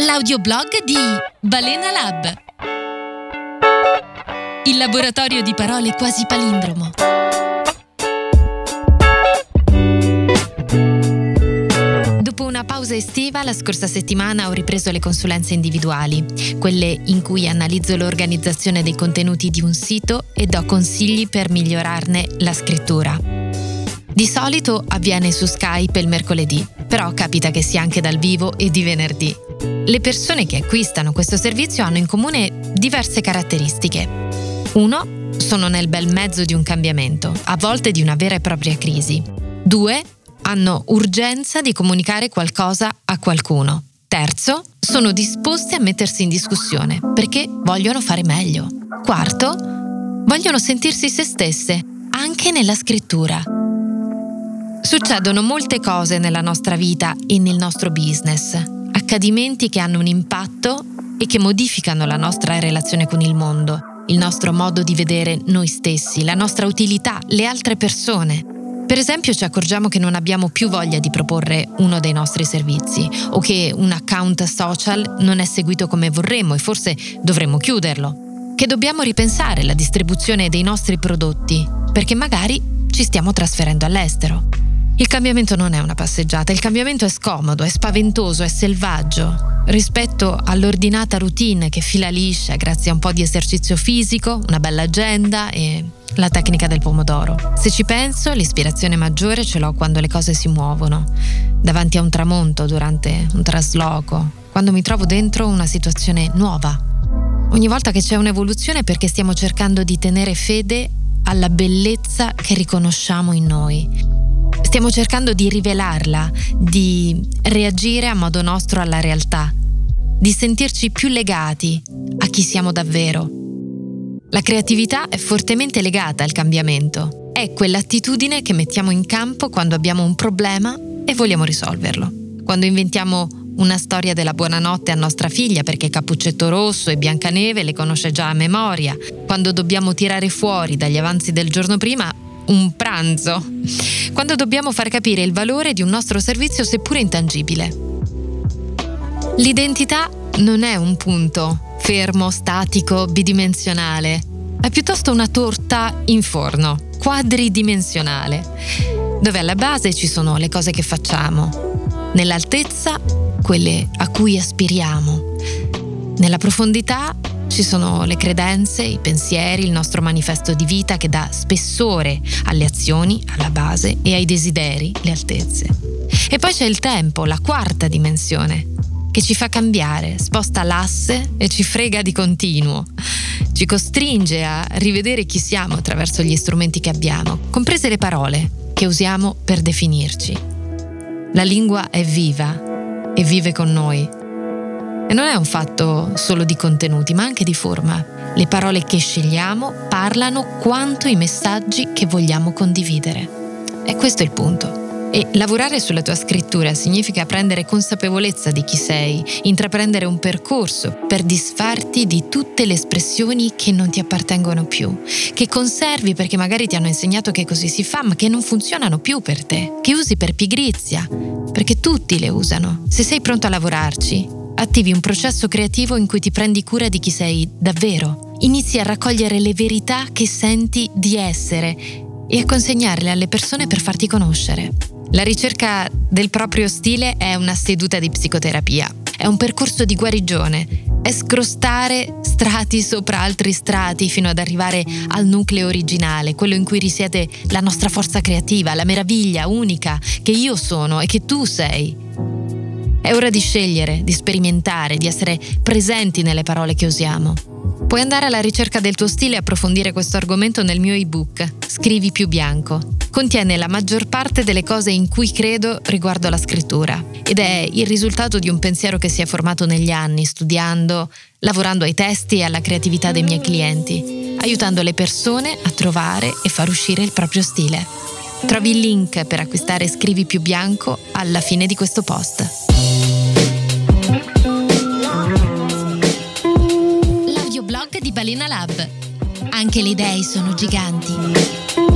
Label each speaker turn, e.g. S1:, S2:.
S1: L'audioblog di Balena Lab. Il laboratorio di parole quasi palindromo. Dopo una pausa estiva, la scorsa settimana ho ripreso le consulenze individuali, quelle in cui analizzo l'organizzazione dei contenuti di un sito e do consigli per migliorarne la scrittura. Di solito avviene su Skype il mercoledì, però capita che sia anche dal vivo e di venerdì. Le persone che acquistano questo servizio hanno in comune diverse caratteristiche. Uno, sono nel bel mezzo di un cambiamento, a volte di una vera e propria crisi. Due, hanno urgenza di comunicare qualcosa a qualcuno. Terzo, sono disposti a mettersi in discussione perché vogliono fare meglio. Quarto, vogliono sentirsi se stesse, anche nella scrittura. Succedono molte cose nella nostra vita e nel nostro business, accadimenti che hanno un impatto e che modificano la nostra relazione con il mondo, il nostro modo di vedere noi stessi, la nostra utilità, le altre persone. Per esempio ci accorgiamo che non abbiamo più voglia di proporre uno dei nostri servizi o che un account social non è seguito come vorremmo e forse dovremmo chiuderlo. Che dobbiamo ripensare la distribuzione dei nostri prodotti perché magari ci stiamo trasferendo all'estero. Il cambiamento non è una passeggiata, il cambiamento è scomodo, è spaventoso, è selvaggio. Rispetto all'ordinata routine che fila liscia grazie a un po' di esercizio fisico, una bella agenda e la tecnica del pomodoro. Se ci penso, l'ispirazione maggiore ce l'ho quando le cose si muovono, davanti a un tramonto, durante un trasloco, quando mi trovo dentro una situazione nuova. Ogni volta che c'è un'evoluzione è perché stiamo cercando di tenere fede alla bellezza che riconosciamo in noi Stiamo cercando di rivelarla, di reagire a modo nostro alla realtà, di sentirci più legati a chi siamo davvero. La creatività è fortemente legata al cambiamento. È quell'attitudine che mettiamo in campo quando abbiamo un problema e vogliamo risolverlo. Quando inventiamo una storia della buonanotte a nostra figlia perché Cappuccetto Rosso e Biancaneve le conosce già a memoria, quando dobbiamo tirare fuori dagli avanzi del giorno prima un pranzo, quando dobbiamo far capire il valore di un nostro servizio seppure intangibile. L'identità non è un punto fermo, statico, bidimensionale, è piuttosto una torta in forno, quadridimensionale, dove alla base ci sono le cose che facciamo, nell'altezza quelle a cui aspiriamo, nella profondità ci sono le credenze, i pensieri, il nostro manifesto di vita che dà spessore alle azioni, alla base e ai desideri, le altezze. E poi c'è il tempo, la quarta dimensione, che ci fa cambiare, sposta l'asse e ci frega di continuo. Ci costringe a rivedere chi siamo attraverso gli strumenti che abbiamo, comprese le parole che usiamo per definirci. La lingua è viva e vive con noi e non è un fatto solo di contenuti, ma anche di forma. Le parole che scegliamo parlano quanto i messaggi che vogliamo condividere. E questo è il punto. E lavorare sulla tua scrittura significa prendere consapevolezza di chi sei, intraprendere un percorso per disfarti di tutte le espressioni che non ti appartengono più, che conservi perché magari ti hanno insegnato che così si fa, ma che non funzionano più per te, che usi per pigrizia, perché tutti le usano. Se sei pronto a lavorarci, attivi un processo creativo in cui ti prendi cura di chi sei davvero. Inizi a raccogliere le verità che senti di essere e a consegnarle alle persone per farti conoscere. La ricerca del proprio stile è una seduta di psicoterapia, è un percorso di guarigione, è scrostare strati sopra altri strati fino ad arrivare al nucleo originale, quello in cui risiede la nostra forza creativa, la meraviglia unica che io sono e che tu sei. È ora di scegliere, di sperimentare, di essere presenti nelle parole che usiamo. Puoi andare alla ricerca del tuo stile e approfondire questo argomento nel mio ebook Scrivi più bianco. Contiene la maggior parte delle cose in cui credo riguardo alla scrittura ed è il risultato di un pensiero che si è formato negli anni, studiando, lavorando ai testi e alla creatività dei miei clienti, aiutando le persone a trovare e far uscire il proprio stile. Trovi il link per acquistare Scrivi più bianco alla fine di questo post. Balena Lab. Anche le idee sono giganti.